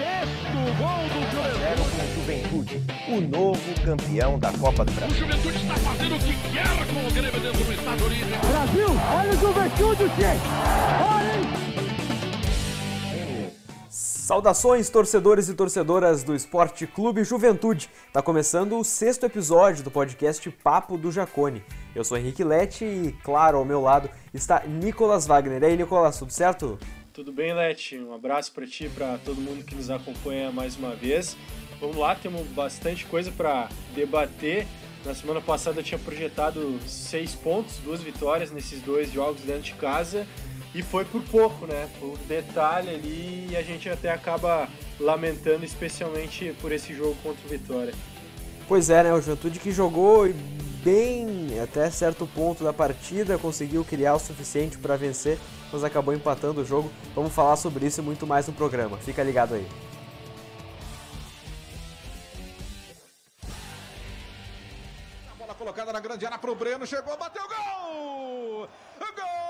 Sexto gol do Zero com Juventude, o novo campeão da Copa do O Brasil. Juventude está fazendo o que quer com o Grêmio dentro do Estado Olímpico. Brasil, olha o Juventude, gente! Olha, hein? Saudações, torcedores e torcedoras do Esporte Clube Juventude. Tá começando o sexto episódio do podcast Papo do Jacone. Eu sou Henrique Lete e, claro, ao meu lado está Nicolas Wagner. E aí, Nicolas, tudo certo? Tudo bem, Leti? Um abraço para ti, para todo mundo que nos acompanha mais uma vez. Vamos lá, temos bastante coisa para debater. Na semana passada eu tinha projetado seis pontos, duas vitórias nesses dois jogos dentro de casa e foi por pouco, né? Por detalhe ali e a gente até acaba lamentando, especialmente por esse jogo contra o Vitória. Pois é, né? O Juventude que jogou bem até certo ponto da partida, conseguiu criar o suficiente para vencer, mas acabou empatando o jogo. Vamos falar sobre isso e muito mais no programa. Fica ligado aí. A bola colocada na grande área pro Breno, chegou, bateu gol! Gol!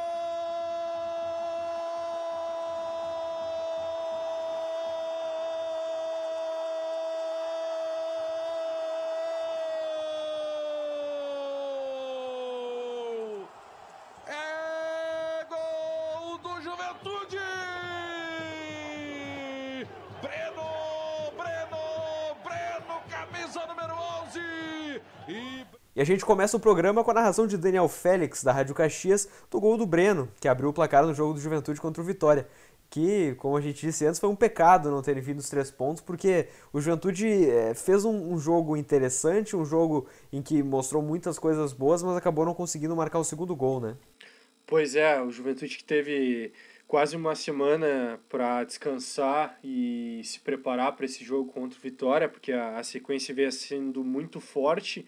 E a gente começa o programa com a narração de Daniel Félix, da Rádio Caxias, do gol do Breno, que abriu o placar no jogo do Juventude contra o Vitória. Que, como a gente disse antes, foi um pecado não terem vindo os três pontos, porque o Juventude eh, fez um, um jogo interessante, um jogo em que mostrou muitas coisas boas, mas acabou não conseguindo marcar o segundo gol, né? Pois é, o Juventude que teve quase uma semana para descansar e se preparar para esse jogo contra o Vitória, porque a, a sequência veio sendo muito forte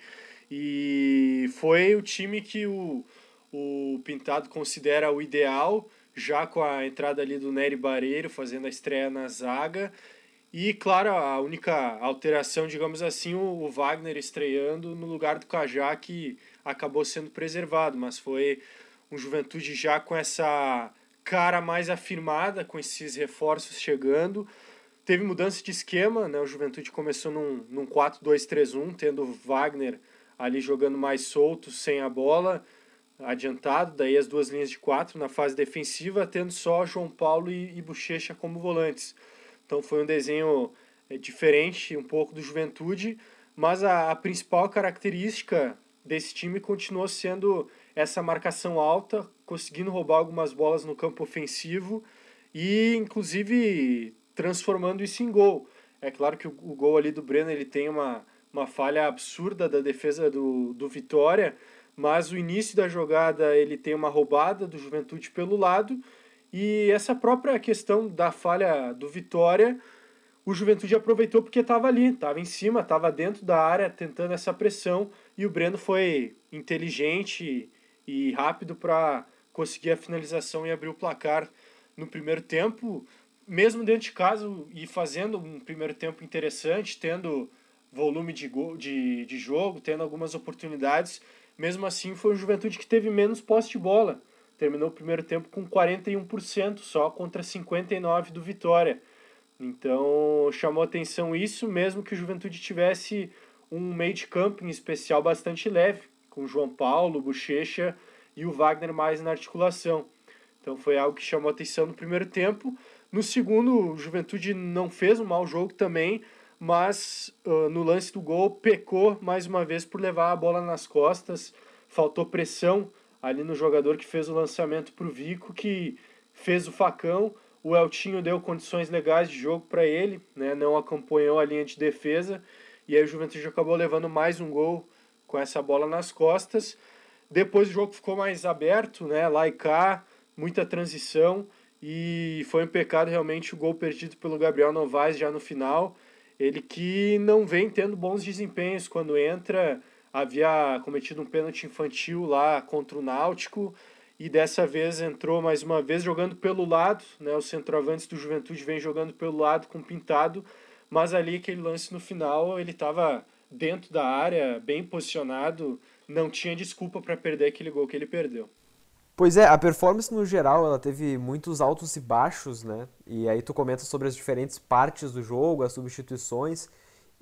e foi o time que o, o Pintado considera o ideal, já com a entrada ali do Nery Bareiro fazendo a estreia na zaga. E, claro, a única alteração, digamos assim, o, Wagner estreando no lugar do Cajá, que acabou sendo preservado, mas foi um Juventude já com essa cara mais afirmada, com esses reforços chegando. Teve mudança de esquema, né? O Juventude começou num, num 4-2-3-1, tendo Wagner ali jogando mais solto, sem a bola, adiantado, daí as duas linhas de quatro na fase defensiva, tendo só João Paulo e, e Bochecha como volantes. Então foi um desenho é, diferente um pouco do Juventude, mas a, a principal característica desse time continuou sendo essa marcação alta, conseguindo roubar algumas bolas no campo ofensivo e inclusive transformando isso em gol. É claro que o, o gol ali do Breno ele tem uma, uma falha absurda da defesa do, do Vitória, mas o início da jogada ele tem uma roubada do Juventude pelo lado e essa própria questão da falha do Vitória o Juventude aproveitou porque estava ali, estava em cima, estava dentro da área tentando essa pressão e o Breno foi inteligente e rápido para conseguir a finalização e abrir o placar no primeiro tempo, mesmo dentro de casa e fazendo um primeiro tempo interessante, tendo volume de, go de, de jogo, tendo algumas oportunidades, mesmo assim foi o Juventude que teve menos posse de bola. Terminou o primeiro tempo com 41% só contra 59% do Vitória. Então chamou atenção isso, mesmo que o Juventude tivesse um meio de campo em especial bastante leve, com João Paulo, Bochecha e o Wagner mais na articulação. Então foi algo que chamou atenção no primeiro tempo. No segundo, o Juventude não fez um mau jogo também, mas uh, no lance do gol pecou mais uma vez por levar a bola nas costas, faltou pressão ali no jogador que fez o lançamento para o Vico, que fez o facão. O Eltinho deu condições legais de jogo para ele, né? não acompanhou a linha de defesa, e aí o Juventude acabou levando mais um gol com essa bola nas costas. Depois o jogo ficou mais aberto, né? lá e cá, muita transição, e foi um pecado realmente o gol perdido pelo Gabriel Novaes já no final. Ele que não vem tendo bons desempenhos quando entra, havia cometido um pênalti infantil lá contra o Náutico e dessa vez entrou mais uma vez jogando pelo lado, né? Os centroavantes do Juventude vem jogando pelo lado com Pintado, mas ali aquele lance no final ele estava dentro da área, bem posicionado, não tinha desculpa para perder aquele gol que ele perdeu. Pois é, a performance no geral ela teve muitos altos e baixos, né? E aí tu comenta sobre as diferentes partes do jogo, as substituições.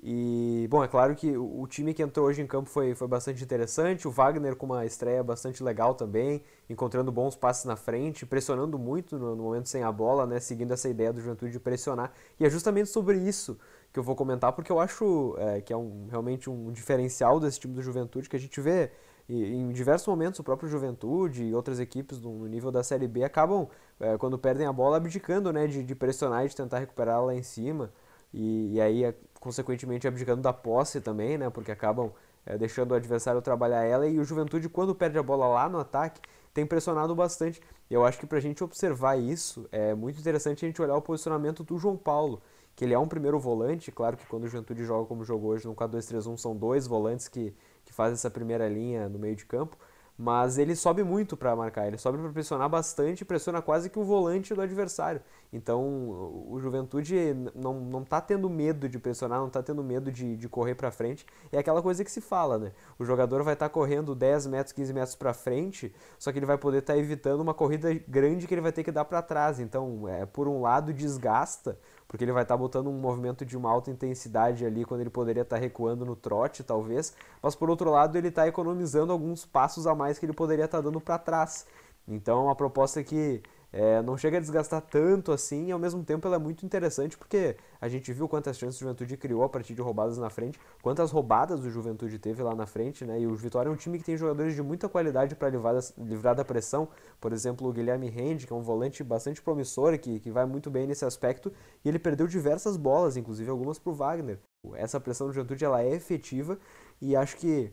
E, bom, é claro que o time que entrou hoje em campo foi, foi bastante interessante. O Wagner com uma estreia bastante legal também, encontrando bons passes na frente, pressionando muito no, no momento sem a bola, né? Seguindo essa ideia do Juventude de pressionar. E é justamente sobre isso que eu vou comentar, porque eu acho é, que é um, realmente um diferencial desse time do Juventude que a gente vê em diversos momentos o próprio Juventude e outras equipes no nível da Série B acabam, é, quando perdem a bola, abdicando né, de, de pressionar e de tentar recuperar lá em cima. E, e aí, é, consequentemente, abdicando da posse também, né, porque acabam é, deixando o adversário trabalhar ela. E o Juventude, quando perde a bola lá no ataque, tem pressionado bastante. Eu acho que para a gente observar isso, é muito interessante a gente olhar o posicionamento do João Paulo, que ele é um primeiro volante. Claro que quando o Juventude joga como jogou hoje no 4-2-3-1, são dois volantes que que faz essa primeira linha no meio de campo, mas ele sobe muito para marcar, ele sobe para pressionar bastante, pressiona quase que o volante do adversário. Então o Juventude não, não tá tendo medo de pressionar, não está tendo medo de, de correr para frente. É aquela coisa que se fala, né? O jogador vai estar tá correndo 10 metros, 15 metros para frente, só que ele vai poder estar tá evitando uma corrida grande que ele vai ter que dar para trás. Então, é, por um lado, desgasta, porque ele vai estar tá botando um movimento de uma alta intensidade ali quando ele poderia estar tá recuando no trote, talvez, mas por outro lado ele está economizando alguns passos a mais que ele poderia estar tá dando para trás. Então é uma proposta que é, não chega a desgastar tanto assim e ao mesmo tempo ela é muito interessante porque a gente viu quantas chances o Juventude criou a partir de roubadas na frente, quantas roubadas o Juventude teve lá na frente, né? E o Vitória é um time que tem jogadores de muita qualidade para livrar, livrar da pressão, por exemplo, o Guilherme Rende, que é um volante bastante promissor que, que vai muito bem nesse aspecto, e ele perdeu diversas bolas, inclusive algumas para o Wagner. Essa pressão do Juventude ela é efetiva e acho que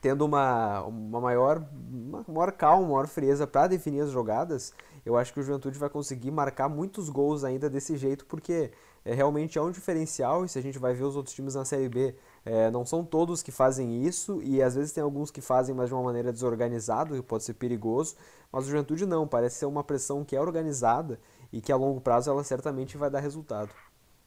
tendo uma, uma maior, uma maior calma, maior frieza para definir as jogadas, eu acho que o Juventude vai conseguir marcar muitos gols ainda desse jeito, porque é, realmente é um diferencial, e se a gente vai ver os outros times na Série B, é, não são todos que fazem isso, e às vezes tem alguns que fazem, mas de uma maneira desorganizada, que pode ser perigoso, mas o Juventude não, parece ser uma pressão que é organizada e que a longo prazo ela certamente vai dar resultado.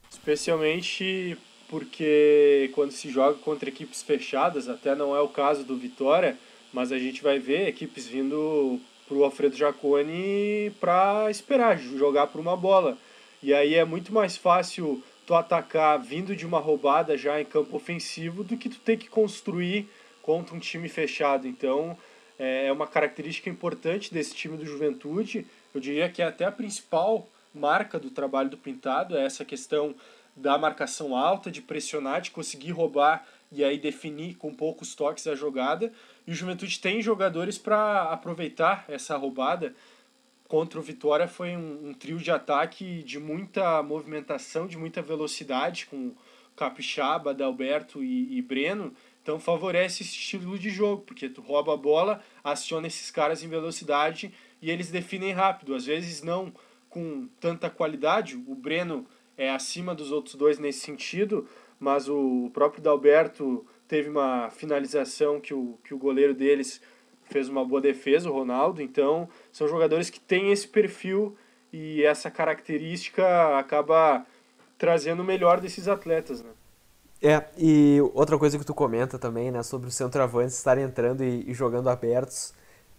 Especialmente porque quando se joga contra equipes fechadas, até não é o caso do Vitória, mas a gente vai ver equipes vindo pro Alfredo Jaconi para esperar jogar por uma bola. E aí é muito mais fácil tu atacar vindo de uma roubada já em campo ofensivo do que tu ter que construir contra um time fechado. Então é, é uma característica importante desse time do Juventude. Eu diria que é até a principal marca do trabalho do Pintado é essa questão da marcação alta, de pressionar, de conseguir roubar e aí definir com poucos toques a jogada. E o Juventude tem jogadores para aproveitar essa roubada. Contra o Vitória foi um, um, trio de ataque de muita movimentação, de muita velocidade, com Capixaba, Dalberto e, e Breno. Então favorece esse estilo de jogo, porque tu rouba a bola, aciona esses caras em velocidade e eles definem rápido. Às vezes não com tanta qualidade. O Breno é acima dos outros dois nesse sentido, mas o próprio Dalberto teve uma finalização que o, que o goleiro deles fez uma boa defesa, o Ronaldo. Então, são jogadores que têm esse perfil e essa característica acaba trazendo o melhor desses atletas, né? É, e outra coisa que tu comenta também, né, sobre os centroavantes estarem entrando e, e jogando abertos,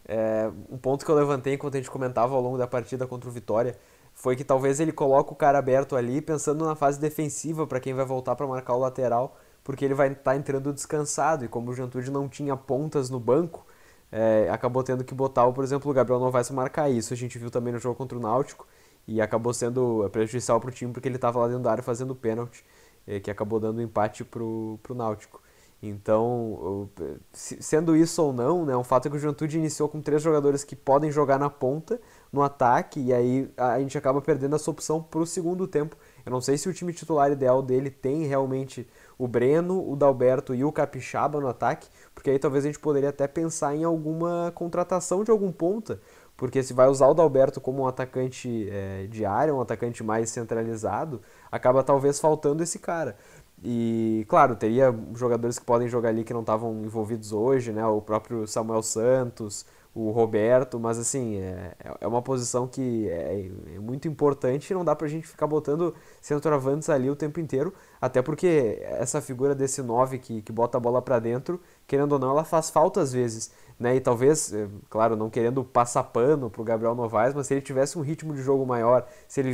é, um ponto que eu levantei enquanto a gente comentava ao longo da partida contra o Vitória, foi que talvez ele coloque o cara aberto ali pensando na fase defensiva para quem vai voltar para marcar o lateral, porque ele vai estar tá entrando descansado e como o Juventude não tinha pontas no banco, é, acabou tendo que botar, por exemplo, o Gabriel Novaes marcar isso. A gente viu também no jogo contra o Náutico e acabou sendo prejudicial para o time porque ele estava lá dentro da área fazendo pênalti, é, que acabou dando empate para o Náutico. Então, sendo isso ou não, né, um fato é que o Juventude iniciou com três jogadores que podem jogar na ponta, no ataque, e aí a gente acaba perdendo essa opção para o segundo tempo. Eu não sei se o time titular ideal dele tem realmente o Breno, o Dalberto e o Capixaba no ataque, porque aí talvez a gente poderia até pensar em alguma contratação de algum ponta, porque se vai usar o Dalberto como um atacante é, de área, um atacante mais centralizado, acaba talvez faltando esse cara. E, claro, teria jogadores que podem jogar ali que não estavam envolvidos hoje, né? O próprio Samuel Santos, o Roberto, mas assim, é, é uma posição que é, é muito importante não dá pra gente ficar botando centroavantes ali o tempo inteiro, até porque essa figura desse 9 que, que bota a bola para dentro querendo ou não, ela faz falta às vezes. Né? E talvez, é, claro, não querendo passar pano para o Gabriel Novaes, mas se ele tivesse um ritmo de jogo maior, se ele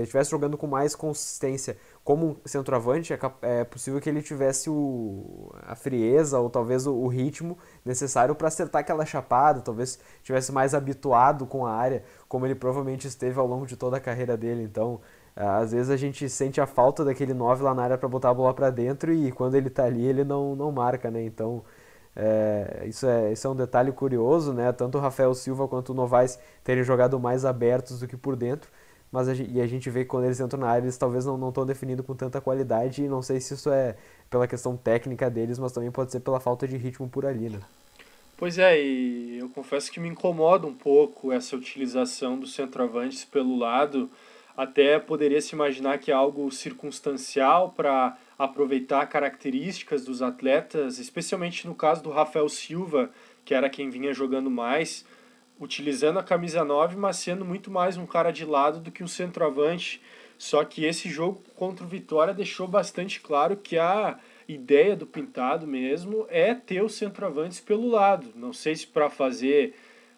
estivesse jogando com mais consistência como centroavante, é, é possível que ele tivesse o, a frieza ou talvez o, o ritmo necessário para acertar aquela chapada, talvez tivesse mais habituado com a área, como ele provavelmente esteve ao longo de toda a carreira dele. Então, às vezes a gente sente a falta daquele 9 lá na área para botar a bola para dentro e quando ele está ali ele não, não marca, né? Então, é, isso, é, isso é um detalhe curioso, né? Tanto o Rafael Silva quanto o Novaes terem jogado mais abertos do que por dentro mas a e a gente vê que quando eles entram na área, eles talvez não estão definindo com tanta qualidade, e não sei se isso é pela questão técnica deles, mas também pode ser pela falta de ritmo por ali, né? Pois é, e eu confesso que me incomoda um pouco essa utilização dos centroavantes pelo lado, até poderia se imaginar que é algo circunstancial para aproveitar características dos atletas, especialmente no caso do Rafael Silva, que era quem vinha jogando mais, utilizando a camisa 9, mas sendo muito mais um cara de lado do que um centroavante. Só que esse jogo contra o Vitória deixou bastante claro que a ideia do Pintado mesmo é ter os centroavantes pelo lado. Não sei se para fazer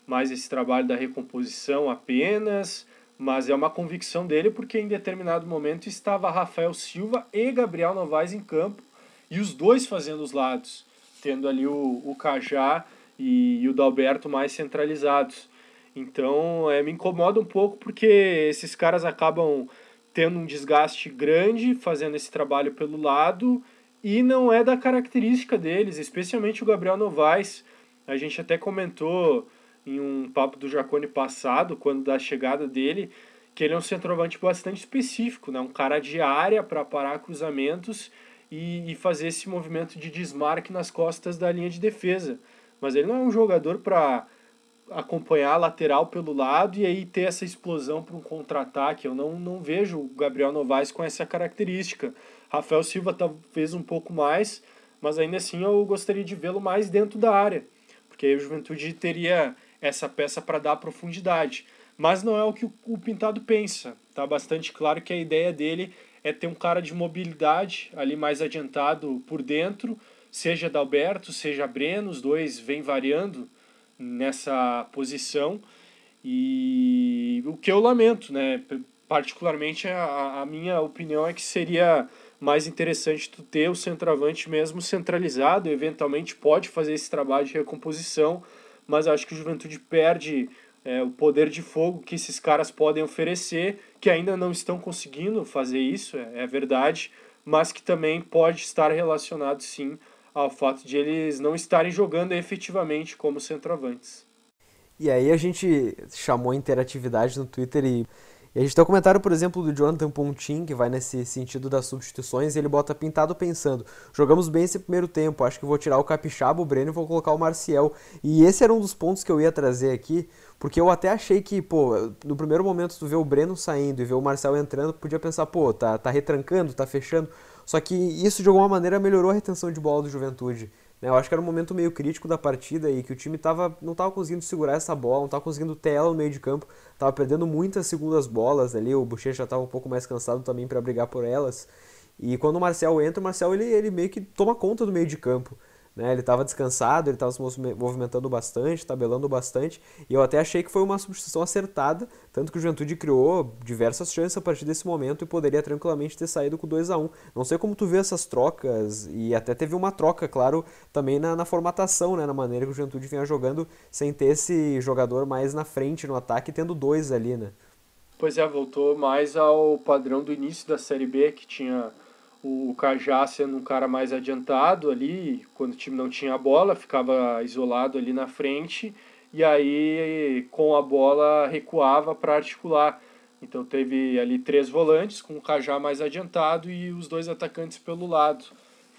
mais esse trabalho da recomposição apenas, mas é uma convicção dele porque em determinado momento estava Rafael Silva e Gabriel Novaes em campo e os dois fazendo os lados, tendo ali o, o Cajá e, e o Dalberto mais centralizados. Então é, me incomoda um pouco porque esses caras acabam tendo um desgaste grande fazendo esse trabalho pelo lado e não é da característica deles, especialmente o Gabriel Novaes. A gente até comentou em um papo do Jacone passado, quando da chegada dele, que ele é um centroavante bastante específico, né? um cara de área para parar cruzamentos e, e fazer esse movimento de desmarque nas costas da linha de defesa mas ele não é um jogador para acompanhar a lateral pelo lado e aí ter essa explosão para um contra-ataque. Eu não, não vejo o Gabriel Novaes com essa característica. Rafael Silva talvez um pouco mais, mas ainda assim eu gostaria de vê-lo mais dentro da área, porque aí o Juventude teria essa peça para dar profundidade. Mas não é o que o Pintado pensa. Tá bastante claro que a ideia dele é ter um cara de mobilidade ali mais adiantado por dentro, seja Dalberto, seja Breno, os dois vêm variando nessa posição e o que eu lamento, né? Particularmente a, a minha opinião é que seria mais interessante tu ter o centroavante mesmo centralizado, eventualmente pode fazer esse trabalho de recomposição, mas acho que o Juventude perde é, o poder de fogo que esses caras podem oferecer, que ainda não estão conseguindo fazer isso, é, é verdade, mas que também pode estar relacionado sim ao fato de eles não estarem jogando efetivamente como centroavantes. E aí a gente chamou interatividade no Twitter e, e a gente tem um comentário, por exemplo, do Jonathan Pontin, que vai nesse sentido das substituições, e ele bota pintado pensando, jogamos bem esse primeiro tempo, acho que vou tirar o Capixaba, o Breno e vou colocar o Marcial. E esse era um dos pontos que eu ia trazer aqui, porque eu até achei que, pô, no primeiro momento tu vê o Breno saindo e vê o Marcel entrando, podia pensar, pô, tá, tá retrancando, tá fechando. Só que isso de alguma maneira melhorou a retenção de bola do Juventude. Né? Eu acho que era um momento meio crítico da partida e que o time tava, não estava conseguindo segurar essa bola, não estava conseguindo ter ela no meio de campo, estava perdendo muitas segundas bolas ali, o Bochecha já estava um pouco mais cansado também para brigar por elas. E quando o Marcel entra, o Marcel ele, ele meio que toma conta do meio de campo. Né? Ele estava descansado, ele estava se movimentando bastante, tabelando bastante, e eu até achei que foi uma substituição acertada, tanto que o Juventude criou diversas chances a partir desse momento e poderia tranquilamente ter saído com 2 a 1 Não sei como tu vê essas trocas, e até teve uma troca, claro, também na, na formatação, né? na maneira que o Juventude vinha jogando, sem ter esse jogador mais na frente no ataque, tendo dois ali, né? Pois é, voltou mais ao padrão do início da Série B, que tinha o Cajá sendo um cara mais adiantado ali, quando o time não tinha a bola, ficava isolado ali na frente, e aí com a bola recuava para articular. Então teve ali três volantes, com o Cajá mais adiantado e os dois atacantes pelo lado.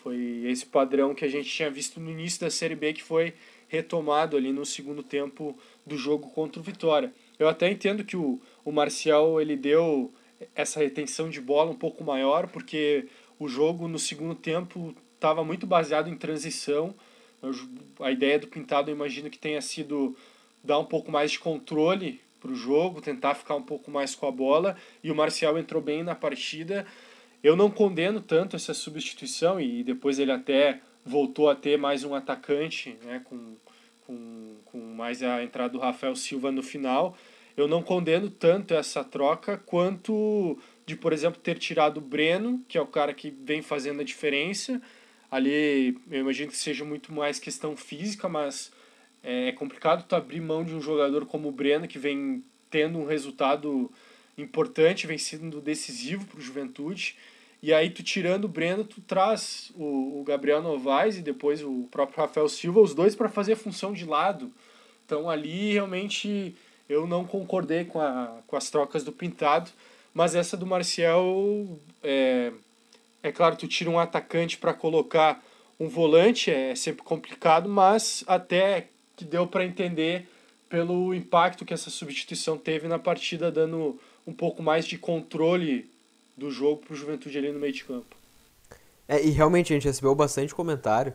Foi esse padrão que a gente tinha visto no início da Série B que foi retomado ali no segundo tempo do jogo contra o Vitória. Eu até entendo que o, o Marcial ele deu essa retenção de bola um pouco maior, porque o jogo no segundo tempo estava muito baseado em transição. A ideia do Pintado eu imagino que tenha sido dar um pouco mais de controle para o jogo, tentar ficar um pouco mais com a bola. E o Marcial entrou bem na partida. Eu não condeno tanto essa substituição e depois ele até voltou a ter mais um atacante, né, com, com, com mais a entrada do Rafael Silva no final. Eu não condeno tanto essa troca quanto de, por exemplo, ter tirado o Breno, que é o cara que vem fazendo a diferença. Ali eu imagino que seja muito mais questão física, mas é complicado tu abrir mão de um jogador como o Breno, que vem tendo um resultado importante, vem sendo decisivo para o Juventude. E aí tu tirando o Breno, tu traz o, o Gabriel Novaes e depois o próprio Rafael Silva, os dois para fazer a função de lado. Então ali realmente eu não concordei com, a, com as trocas do Pintado, mas essa do Marcial, é, é claro, tu tira um atacante para colocar um volante, é sempre complicado, mas até que deu para entender pelo impacto que essa substituição teve na partida, dando um pouco mais de controle do jogo para o Juventude ali no meio de campo. É, e realmente a gente recebeu bastante comentário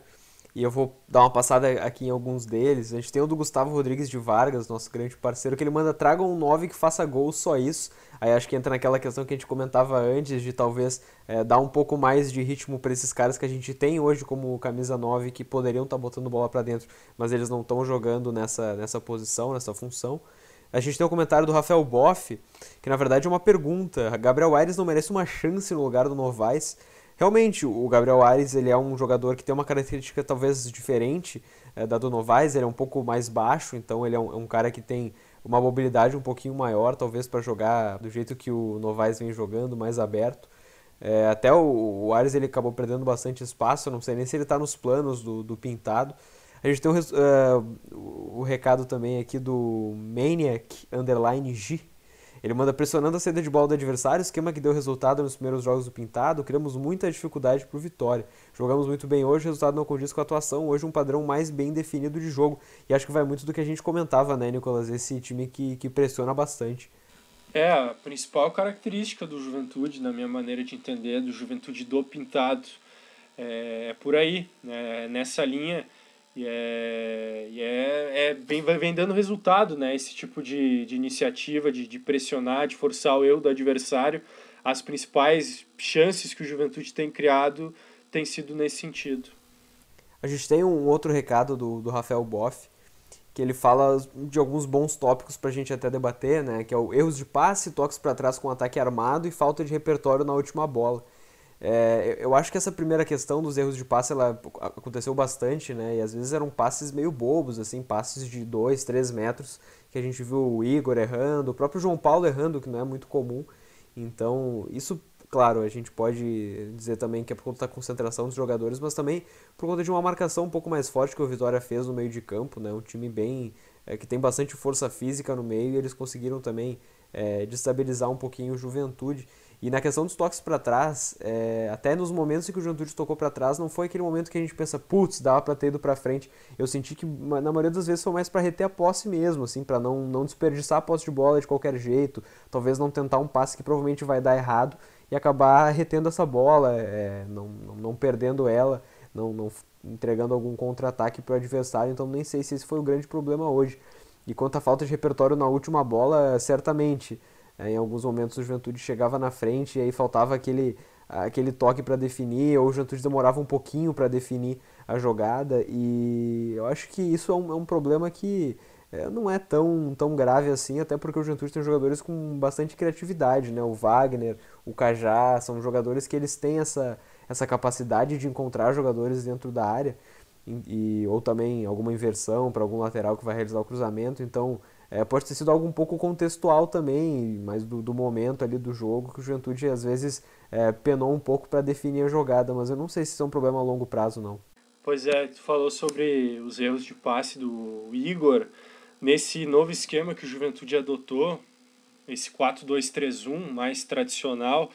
e eu vou dar uma passada aqui em alguns deles. A gente tem o do Gustavo Rodrigues de Vargas, nosso grande parceiro, que ele manda traga um 9 que faça gol, só isso. Aí acho que entra naquela questão que a gente comentava antes, de talvez é, dar um pouco mais de ritmo para esses caras que a gente tem hoje como camisa 9, que poderiam estar tá botando bola para dentro, mas eles não estão jogando nessa, nessa posição, nessa função. A gente tem o um comentário do Rafael Boff, que na verdade é uma pergunta. Gabriel Aires não merece uma chance no lugar do Novaes? Realmente, o Gabriel Ares ele é um jogador que tem uma característica talvez diferente é, da do Novaes, ele é um pouco mais baixo, então ele é um, é um cara que tem uma mobilidade um pouquinho maior, talvez para jogar do jeito que o Novaes vem jogando, mais aberto. É, até o, o Ares ele acabou perdendo bastante espaço, não sei nem se ele está nos planos do, do Pintado. A gente tem uh, o recado também aqui do Maniac Underline G, ele manda pressionando a saída de bola do adversário, esquema que deu resultado nos primeiros jogos do Pintado, criamos muita dificuldade para o Vitória. Jogamos muito bem hoje, o resultado não condiz com a atuação, hoje um padrão mais bem definido de jogo. E acho que vai muito do que a gente comentava, né, Nicolas? Esse time que, que pressiona bastante. É, a principal característica do Juventude, na minha maneira de entender, do Juventude do Pintado, é, é por aí, né? nessa linha e é, e é, é vem, vem dando resultado, né? Esse tipo de, de iniciativa, de, de pressionar, de forçar o eu do adversário. As principais chances que o Juventude tem criado têm sido nesse sentido. A gente tem um outro recado do, do Rafael Boff, que ele fala de alguns bons tópicos para a gente até debater, né? Que é o erros de passe, toques para trás com ataque armado e falta de repertório na última bola. É, eu acho que essa primeira questão dos erros de passe ela aconteceu bastante, né? E às vezes eram passes meio bobos, assim, passes de 2, 3 metros, que a gente viu o Igor errando, o próprio João Paulo errando, que não é muito comum. Então, isso, claro, a gente pode dizer também que é por conta da concentração dos jogadores, mas também por conta de uma marcação um pouco mais forte que o Vitória fez no meio de campo, né? Um time bem. É, que tem bastante força física no meio e eles conseguiram também é, destabilizar um pouquinho o Juventude. E na questão dos toques para trás, é, até nos momentos em que o Juventude tocou para trás, não foi aquele momento que a gente pensa, putz, dava para ter ido para frente. Eu senti que na maioria das vezes foi mais para reter a posse mesmo, assim, para não, não desperdiçar a posse de bola de qualquer jeito, talvez não tentar um passe que provavelmente vai dar errado e acabar retendo essa bola, é, não, não, perdendo ela, não, não entregando algum contra-ataque para o adversário. Então nem sei se esse foi o grande problema hoje. E quanto à falta de repertório na última bola, certamente. Em alguns momentos o Juventude chegava na frente e aí faltava aquele, aquele toque para definir, ou o Juventude demorava um pouquinho para definir a jogada. E eu acho que isso é um, é um problema que é, não é tão, tão grave assim, até porque o Juventude tem jogadores com bastante criatividade, né? O Wagner, o Cajá, são jogadores que eles têm essa, essa capacidade de encontrar jogadores dentro da área. E, ou também alguma inversão para algum lateral que vai realizar o cruzamento. Então, é, pode ter sido algo um pouco contextual também, mas do, do momento ali do jogo, que o Juventude às vezes é, penou um pouco para definir a jogada, mas eu não sei se isso é um problema a longo prazo, não. Pois é, tu falou sobre os erros de passe do Igor. Nesse novo esquema que o Juventude adotou, esse 4-2-3-1 mais tradicional,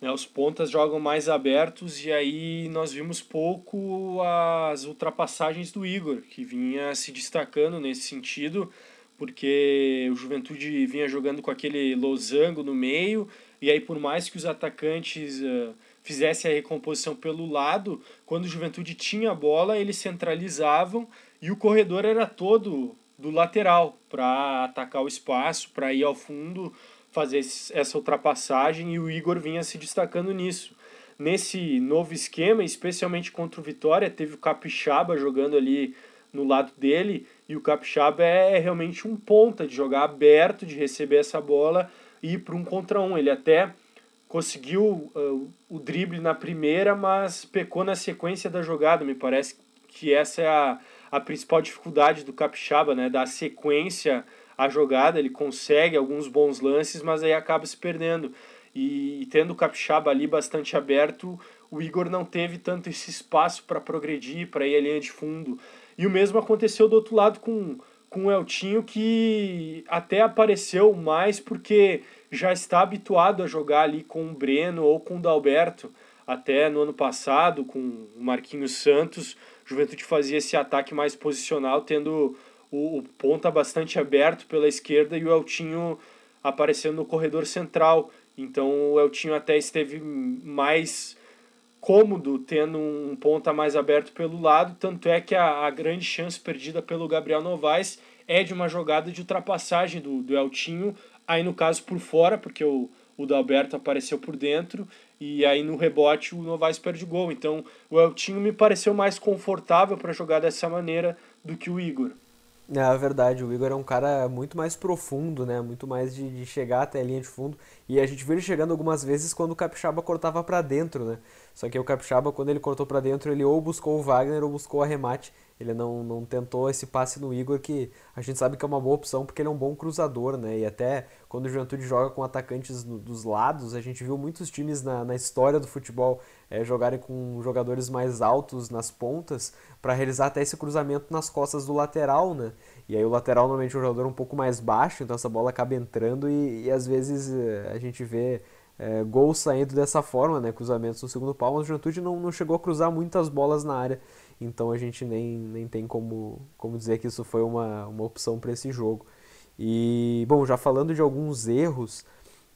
né, os pontas jogam mais abertos e aí nós vimos pouco as ultrapassagens do Igor, que vinha se destacando nesse sentido porque o Juventude vinha jogando com aquele losango no meio, e aí por mais que os atacantes uh, fizessem a recomposição pelo lado, quando o Juventude tinha a bola, eles centralizavam e o corredor era todo do lateral para atacar o espaço, para ir ao fundo, fazer essa ultrapassagem e o Igor vinha se destacando nisso. nesse novo esquema, especialmente contra o Vitória, teve o Capixaba jogando ali no lado dele, e o Capixaba é realmente um ponta de jogar aberto, de receber essa bola e ir para um contra um. Ele até conseguiu uh, o drible na primeira, mas pecou na sequência da jogada. Me parece que essa é a, a principal dificuldade do Capixaba, né? Da sequência à jogada. Ele consegue alguns bons lances, mas aí acaba se perdendo. E, e tendo o Capixaba ali bastante aberto, o Igor não teve tanto esse espaço para progredir, para ir à linha de fundo. E o mesmo aconteceu do outro lado com, com o Eltinho, que até apareceu mais porque já está habituado a jogar ali com o Breno ou com o Dalberto. Até no ano passado, com o Marquinhos Santos, Juventude fazia esse ataque mais posicional, tendo o, o ponta bastante aberto pela esquerda e o Eltinho aparecendo no corredor central. Então o Eltinho até esteve mais cômodo tendo um ponta mais aberto pelo lado, tanto é que a, a grande chance perdida pelo Gabriel Novaes é de uma jogada de ultrapassagem do, do Eltinho, aí no caso por fora, porque o, o Dalberto apareceu por dentro, e aí no rebote o Novaes perde o gol. Então o Eltinho me pareceu mais confortável para jogar dessa maneira do que o Igor. É verdade, o Igor é um cara muito mais profundo, né? Muito mais de, de chegar até a linha de fundo. E a gente viu ele chegando algumas vezes quando o Capixaba cortava para dentro, né? Só que o Capixaba, quando ele cortou para dentro, ele ou buscou o Wagner ou buscou o arremate. Ele não, não tentou esse passe no Igor, que a gente sabe que é uma boa opção porque ele é um bom cruzador, né? E até quando o Juventude joga com atacantes no, dos lados, a gente viu muitos times na, na história do futebol é, jogarem com jogadores mais altos nas pontas para realizar até esse cruzamento nas costas do lateral, né? E aí o lateral normalmente é um jogador um pouco mais baixo, então essa bola acaba entrando e, e às vezes é, a gente vê é, saindo dessa forma, né? Cruzamentos no segundo pau, mas o Juventude não, não chegou a cruzar muitas bolas na área então a gente nem, nem tem como, como dizer que isso foi uma, uma opção para esse jogo. E, bom, já falando de alguns erros,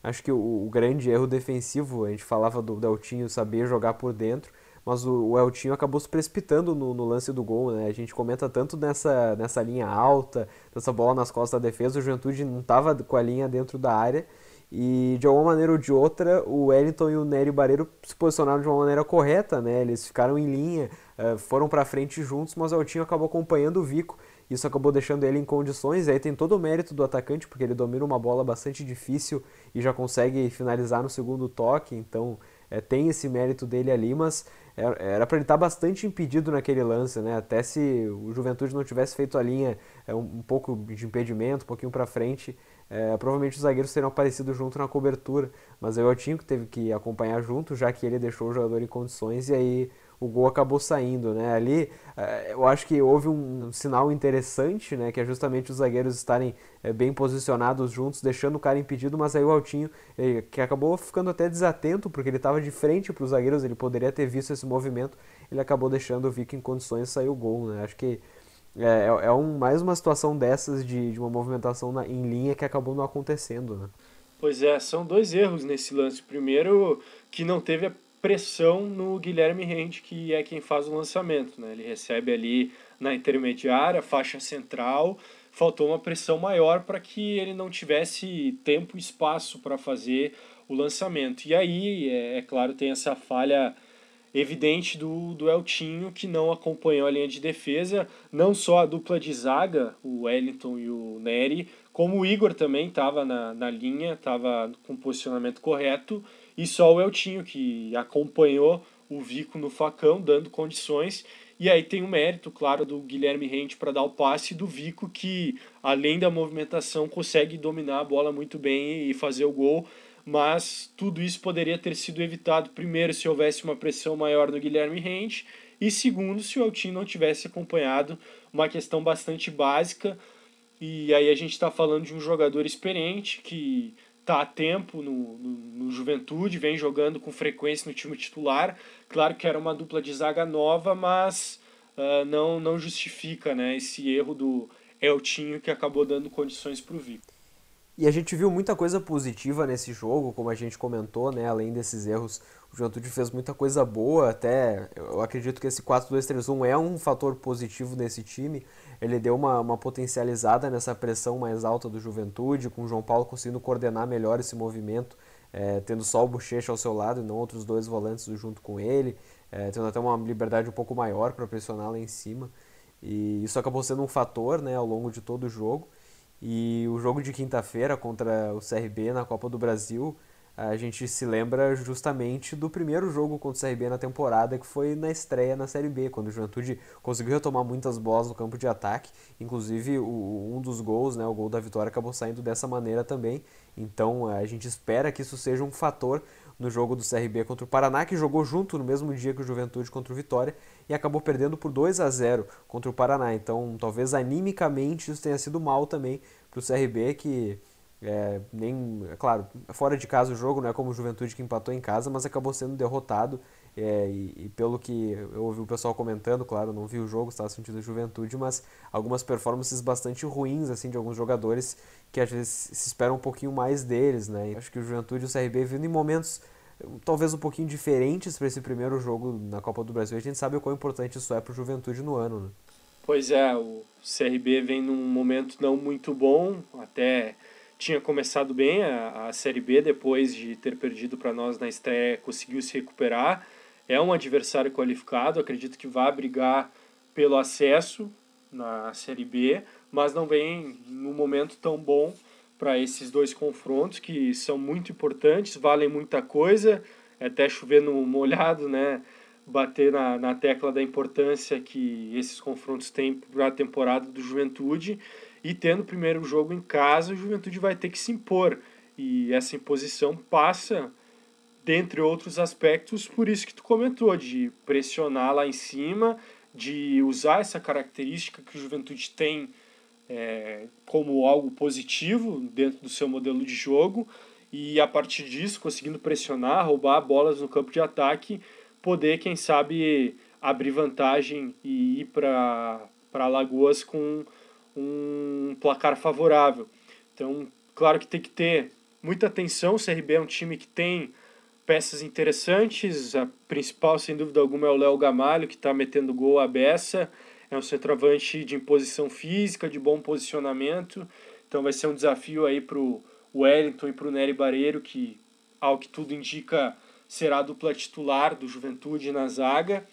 acho que o, o, grande erro defensivo, a gente falava do Eltinho saber jogar por dentro, mas o, o Eltinho acabou se precipitando no, no, lance do gol, né? A gente comenta tanto nessa, nessa linha alta, dessa bola nas costas da defesa, o Juventude não estava com a linha dentro da área, e de alguma maneira ou de outra, o Wellington e o Nery Barreiro se posicionaram de uma maneira correta, né? Eles ficaram em linha, eh, foram para frente juntos, mas o Altinho acabou acompanhando o Vico. Isso acabou deixando ele em condições. E aí tem todo o mérito do atacante, porque ele domina uma bola bastante difícil e já consegue finalizar no segundo toque. Então é, tem esse mérito dele ali, mas era para ele estar tá bastante impedido naquele lance, né? Até se o Juventude não tivesse feito a linha é, um, pouco de impedimento, um pouquinho para frente, é, provavelmente os zagueiros teriam aparecido junto na cobertura, mas aí o Altinho que teve que acompanhar junto, já que ele deixou o jogador em condições e aí o gol acabou saindo, né? Ali é, eu acho que houve um sinal interessante, né? Que é justamente os zagueiros estarem é, bem posicionados juntos, deixando o cara impedido, mas aí o Altinho, que acabou ficando até desatento, porque ele estava de frente para os zagueiros, ele poderia ter visto esse movimento, ele acabou deixando o Vic em condições de sair o gol, né? Acho que é, é um, mais uma situação dessas de, de uma movimentação na, em linha que acabou não acontecendo. Né? Pois é, são dois erros nesse lance. Primeiro, que não teve a pressão no Guilherme Rende, que é quem faz o lançamento. Né? Ele recebe ali na intermediária, faixa central. Faltou uma pressão maior para que ele não tivesse tempo e espaço para fazer o lançamento. E aí, é, é claro, tem essa falha evidente do, do Eltinho, que não acompanhou a linha de defesa, não só a dupla de zaga, o Wellington e o Nery, como o Igor também estava na, na linha, estava com o posicionamento correto, e só o Eltinho, que acompanhou o Vico no facão, dando condições. E aí tem o mérito, claro, do Guilherme Rente para dar o passe, e do Vico, que além da movimentação consegue dominar a bola muito bem e fazer o gol mas tudo isso poderia ter sido evitado, primeiro, se houvesse uma pressão maior no Guilherme Rente, e segundo, se o Altinho não tivesse acompanhado uma questão bastante básica. E aí a gente está falando de um jogador experiente que está há tempo no, no, no, Juventude, vem jogando com frequência no time titular. Claro que era uma dupla de zaga nova, mas uh, não, não justifica né, esse erro do Eltinho que acabou dando condições para o Vico. E a gente viu muita coisa positiva nesse jogo, como a gente comentou, né? Além desses erros, o Juventude fez muita coisa boa, até eu acredito que esse 4-2-3-1 é um fator positivo nesse time. Ele deu uma, uma potencializada nessa pressão mais alta do Juventude, com o João Paulo conseguindo coordenar melhor esse movimento é, tendo só o Bochecha ao seu lado e não outros dois volantes junto com ele, é, tendo até uma liberdade um pouco maior para pressionar lá em cima. E isso acabou sendo um fator né, ao longo de todo o jogo. E o jogo de quinta-feira contra o CRB na Copa do Brasil, a gente se lembra justamente do primeiro jogo contra o CRB na temporada, que foi na estreia na Série B, quando o Juventude conseguiu retomar muitas bolas no campo de ataque. Inclusive, o, um dos gols, né, o gol da vitória, acabou saindo dessa maneira também. Então, a gente espera que isso seja um fator no jogo do CRB contra o Paraná, que jogou junto no mesmo dia que o Juventude contra o Vitória e acabou perdendo por 2 a 0 contra o Paraná. Então, talvez animicamente isso tenha sido mal também para o CRB, que é, nem, é claro, fora de casa o jogo, não é como o Juventude que empatou em casa, mas acabou sendo derrotado. É, e, e, pelo que eu ouvi o pessoal comentando, claro, não vi o jogo, estava sentindo Juventude, mas algumas performances bastante ruins assim de alguns jogadores que às vezes se espera um pouquinho mais deles, né? Acho que o Juventude e o CRB vindo em momentos talvez um pouquinho diferentes para esse primeiro jogo na Copa do Brasil. A gente sabe o quão importante isso é para o Juventude no ano. Né? Pois é, o CRB vem num momento não muito bom, até tinha começado bem a, a Série B depois de ter perdido para nós na estreia, conseguiu se recuperar. É um adversário qualificado, acredito que vai brigar pelo acesso na Série B, mas não vem num momento tão bom para esses dois confrontos que são muito importantes, valem muita coisa, é até chover no molhado, né? Bater na, na tecla da importância que esses confrontos têm para a temporada do Juventude. E tendo o primeiro jogo em casa, o Juventude vai ter que se impor. E essa imposição passa, dentre outros aspectos, por isso que tu comentou, de pressionar lá em cima, de usar essa característica que o Juventude tem é, como algo positivo dentro do seu modelo de jogo e a partir disso, conseguindo pressionar, roubar bolas no campo de ataque, poder, quem sabe, abrir vantagem e ir para Lagoas com um placar favorável. Então, claro que tem que ter muita atenção. O CRB é um time que tem peças interessantes. A principal, sem dúvida alguma, é o Léo Gamalho, que está metendo gol à beça. É um centroavante de imposição física, de bom posicionamento. Então vai ser um desafio aí para o Wellington e para o Nery Bareiro, que, ao que tudo indica, será a dupla titular do Juventude na zaga.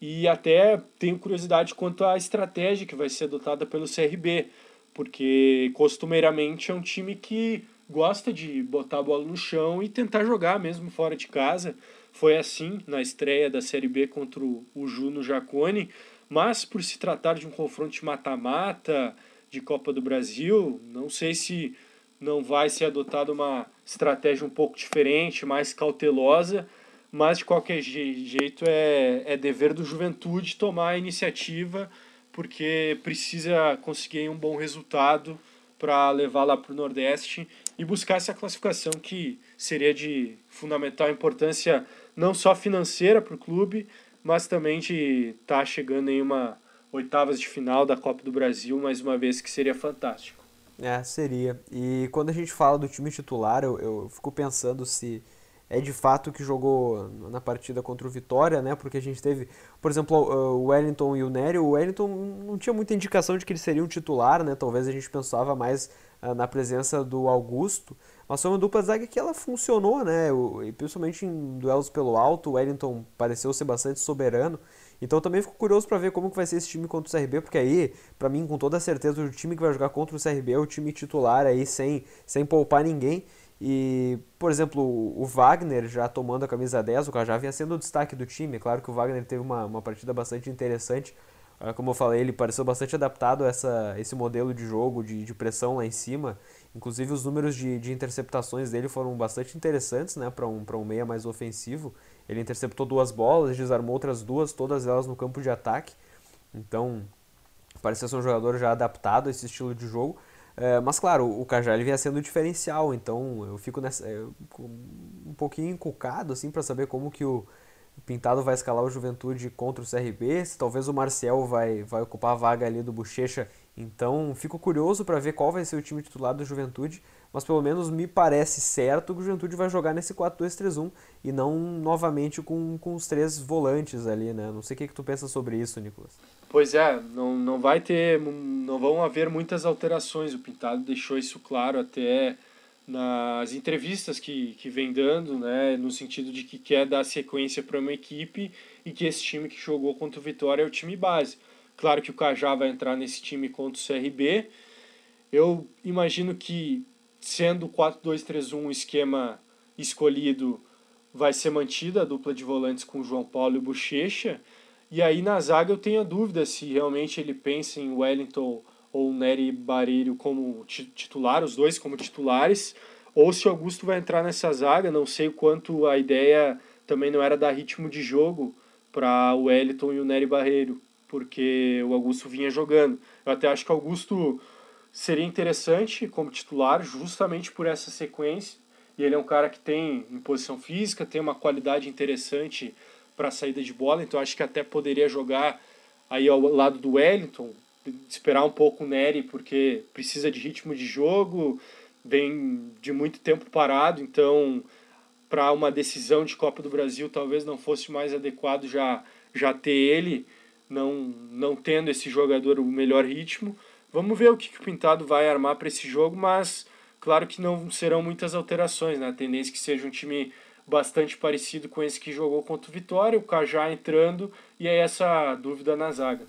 E até tenho curiosidade quanto à estratégia que vai ser adotada pelo CRB, porque costumeiramente é um time que gosta de botar a bola no chão e tentar jogar mesmo fora de casa. Foi assim na estreia da Série B contra o Juno Jacone, mas por se tratar de um confronto de mata-mata de Copa do Brasil, não sei se não vai ser adotada uma estratégia um pouco diferente, mais cautelosa, mas de qualquer jeito é, é dever do Juventude tomar a iniciativa, porque precisa conseguir um bom resultado para levar lá para o Nordeste e buscar essa classificação que seria de fundamental importância não só financeira para o clube, mas também de estar tá chegando em uma oitavas de final da Copa do Brasil, mais uma vez, que seria fantástico. É, seria. E quando a gente fala do time titular, eu, eu fico pensando se é de fato que jogou na partida contra o Vitória, né? Porque a gente teve, por exemplo, o Wellington e o Nery. O Wellington não tinha muita indicação de que ele seria um titular, né? Talvez a gente pensava mais uh, na presença do Augusto. Mas foi uma dupla zaga que ela funcionou, né? E principalmente em duelos pelo alto, o Wellington pareceu ser bastante soberano. Então também fico curioso para ver como que vai ser esse time contra o CRB, porque aí, para mim, com toda certeza, o time que vai jogar contra o CRB é o time titular aí, sem, sem poupar ninguém. E, por exemplo, o Wagner já tomando a camisa 10, o cara já vinha sendo o destaque do time. Claro que o Wagner teve uma, uma partida bastante interessante. Ah, como eu falei, ele pareceu bastante adaptado a essa, esse modelo de jogo, de, de pressão lá em cima. Inclusive os números de, de interceptações dele foram bastante interessantes né, para um, um meia mais ofensivo. Ele interceptou duas bolas, desarmou outras duas, todas elas no campo de ataque. Então, parecia ser um jogador já adaptado a esse estilo de jogo. É, mas claro, o Cajá ele vinha sendo diferencial, então eu fico nessa, um pouquinho encucado assim para saber como que o, Pintado vai escalar o Juventude contra o CRB, se talvez o Marcel vai, vai ocupar a vaga ali do Bochecha então, fico curioso para ver qual vai ser o time titular do Juventude, mas pelo menos me parece certo que o Juventude vai jogar nesse 4-2-3-1 e não novamente com, com os três volantes ali, né? Não sei o que, que tu pensa sobre isso, Nicolas. Pois é, não, não vai ter, não vão haver muitas alterações. O Pintado deixou isso claro até nas entrevistas que, que vem dando, né, no sentido de que quer dar sequência para uma equipe e que esse time que jogou contra o Vitória é o time base. Claro que o Cajá vai entrar nesse time contra o CRB. Eu imagino que, sendo o 4-2-3-1 o esquema escolhido, vai ser mantida a dupla de volantes com o João Paulo e o Bochecha. E aí na zaga eu tenho a dúvida se realmente ele pensa em Wellington ou Nery Barreiro como titular, os dois como titulares, ou se Augusto vai entrar nessa zaga, não sei o quanto a ideia também não era dar ritmo de jogo para o Wellington e o Nery Barreiro, porque o Augusto vinha jogando. Eu até acho que o Augusto seria interessante como titular, justamente por essa sequência, e ele é um cara que tem em posição física, tem uma qualidade interessante para a saída de bola, então acho que até poderia jogar aí ao lado do Wellington, esperar um pouco o Nery, porque precisa de ritmo de jogo, vem de muito tempo parado, então para uma decisão de Copa do Brasil talvez não fosse mais adequado já, já ter ele, não, não tendo esse jogador o melhor ritmo. Vamos ver o que, que o Pintado vai armar para esse jogo, mas claro que não serão muitas alterações, né? A tendência é que seja um time bastante parecido com esse que jogou contra o Vitória, o Cajá entrando e aí essa dúvida na zaga.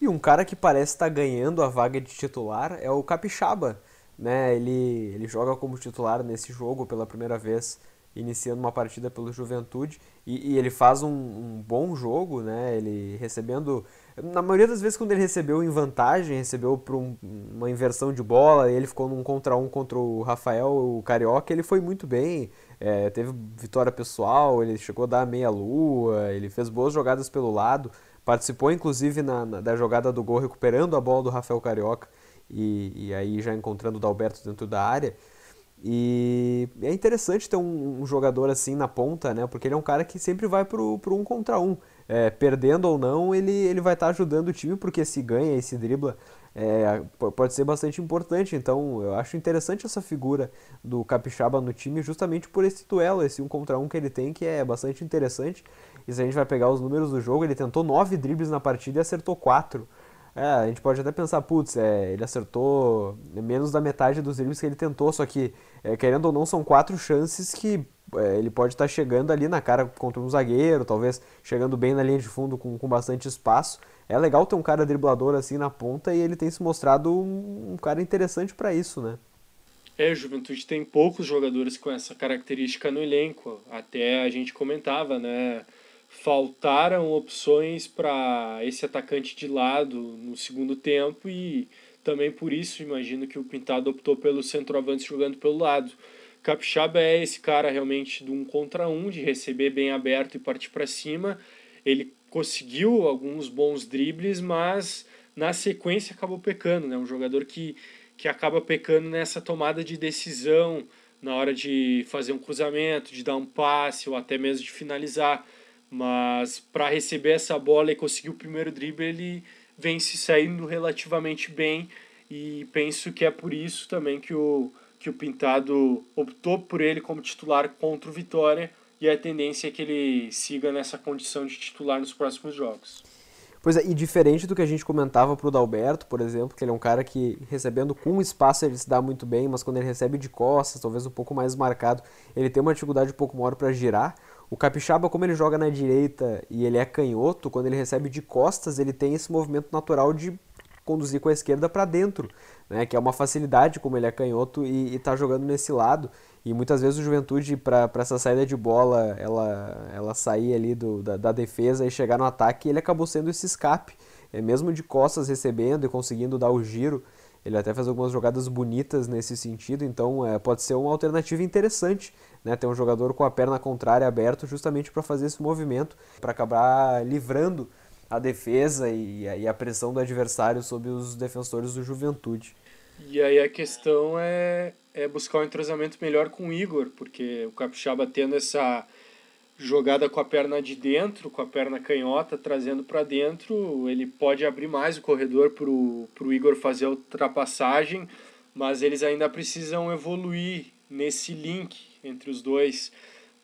E um cara que parece estar tá ganhando a vaga de titular é o Capixaba. Né? Ele, ele joga como titular nesse jogo pela primeira vez, iniciando uma partida pelo Juventude. E, e ele faz um, um, bom jogo, né? ele recebendo. Na maioria das vezes, quando ele recebeu em vantagem, recebeu por um, uma inversão de bola, ele ficou num contra um contra o Rafael, o Carioca, ele foi muito bem. É, teve vitória pessoal, ele chegou a dar meia-lua, ele fez boas jogadas pelo lado. Participou, inclusive, na, na, da jogada do gol, recuperando a bola do Rafael Carioca e, e aí já encontrando o Dalberto dentro da área. E é interessante ter um, um, jogador assim na ponta, né? Porque ele é um cara que sempre vai pro, pro um contra um. É, perdendo ou não, ele, ele vai estar tá ajudando o time, porque se ganha e se dribla, é, pode ser bastante importante. Então eu acho interessante essa figura do Capixaba no time, justamente por esse duelo, esse um contra um que ele tem, que é bastante interessante. E se a gente vai pegar os números do jogo, ele tentou nove dribles na partida e acertou quatro. É, a gente pode até pensar, putz, é, ele acertou menos da metade dos dribles que ele tentou, só que, é, querendo ou não, são quatro chances que é, ele pode estar tá chegando ali na cara contra um zagueiro, talvez chegando bem na linha de fundo com, com bastante espaço. É legal ter um cara driblador assim na ponta e ele tem se mostrado um, cara interessante para isso, né? É, Juventude tem poucos jogadores com essa característica no elenco. Até a gente comentava, né? faltaram opções para esse atacante de lado no segundo tempo e também por isso imagino que o Pintado optou pelo centroavante jogando pelo lado. Capixaba é esse cara realmente de um contra um, de receber bem aberto e partir para cima. Ele conseguiu alguns bons dribles, mas na sequência acabou pecando, né? Um jogador que, que acaba pecando nessa tomada de decisão na hora de fazer um cruzamento, de dar um passe ou até mesmo de finalizar mas para receber essa bola e conseguir o primeiro drible, ele vem se saindo relativamente bem e penso que é por isso também que o, que o Pintado optou por ele como titular contra o Vitória e a tendência é que ele siga nessa condição de titular nos próximos jogos. Pois é, e diferente do que a gente comentava pro Dalberto, por exemplo, que ele é um cara que recebendo com espaço ele se dá muito bem, mas quando ele recebe de costas, talvez um pouco mais marcado, ele tem uma dificuldade um pouco maior para girar. O Capixaba, como ele joga na direita e ele é canhoto, quando ele recebe de costas, ele tem esse movimento natural de conduzir com a esquerda para dentro, né? que é uma facilidade como ele é canhoto e está jogando nesse lado. E muitas vezes o Juventude, para essa saída de bola, ela, ela sair ali do, da, da defesa e chegar no ataque, ele acabou sendo esse escape, é, mesmo de costas recebendo e conseguindo dar o giro. Ele até fez algumas jogadas bonitas nesse sentido, então é, pode ser uma alternativa interessante né, ter um jogador com a perna contrária aberto justamente para fazer esse movimento, para acabar livrando a defesa e e a pressão do adversário sobre os defensores do Juventude. E aí a questão é, é buscar um entrosamento melhor com o Igor, porque o Capixaba tendo essa jogada com a perna de dentro, com a perna canhota, trazendo para dentro, ele pode abrir mais o corredor para o Igor fazer a ultrapassagem, mas eles ainda precisam evoluir nesse link entre os dois,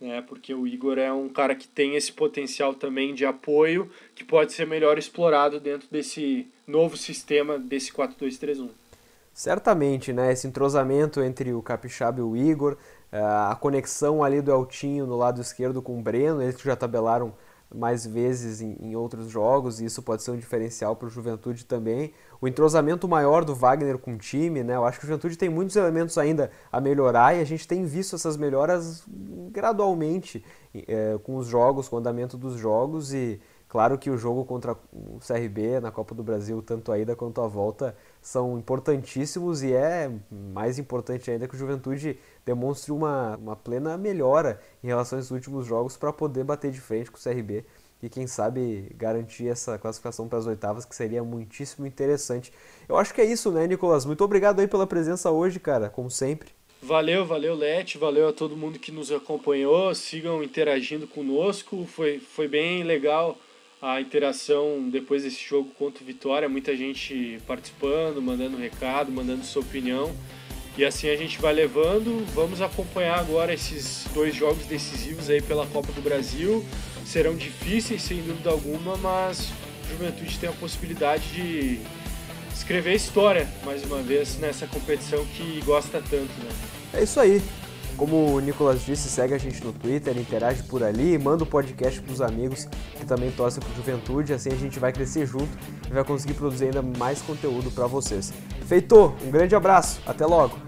né? porque o Igor é um cara que tem esse potencial também de apoio que pode ser melhor explorado dentro desse novo sistema desse 4-2-3-1. Certamente, né? Esse entrosamento entre o Capixaba e o Igor, eh, a conexão ali do Eltinho no lado esquerdo com o Breno, eles que já tabelaram mais vezes em, outros jogos, e isso pode ser um diferencial para o Juventude também. O entrosamento maior do Wagner com o time, né? Eu acho que o Juventude tem muitos elementos ainda a melhorar e a gente tem visto essas melhoras gradualmente é, com os jogos, com o andamento dos jogos e claro que o jogo contra o CRB na Copa do Brasil, tanto a ida quanto a volta, são importantíssimos e é mais importante ainda que o Juventude demonstre uma, uma plena melhora em relação aos últimos jogos para poder bater de frente com o CRB e quem sabe garantir essa classificação para as oitavas, que seria muitíssimo interessante. Eu acho que é isso, né, Nicolas? Muito obrigado aí pela presença hoje, cara, como sempre. Valeu, valeu, Lete, valeu a todo mundo que nos acompanhou, sigam interagindo conosco, foi, foi bem legal a interação depois desse jogo contra o Vitória, muita gente participando, mandando recado, mandando sua opinião. E assim a gente vai levando. Vamos acompanhar agora esses dois jogos decisivos aí pela Copa do Brasil. Serão difíceis, sem dúvida alguma, mas o Juventude tem a possibilidade de escrever história mais uma vez nessa competição que gosta tanto, né? É isso aí. Como o Nicolas disse, segue a gente no Twitter, interage por ali, manda o podcast para os amigos que também torcem para Juventude, assim a gente vai crescer junto e vai conseguir produzir ainda mais conteúdo para vocês. Feito, um grande abraço, até logo!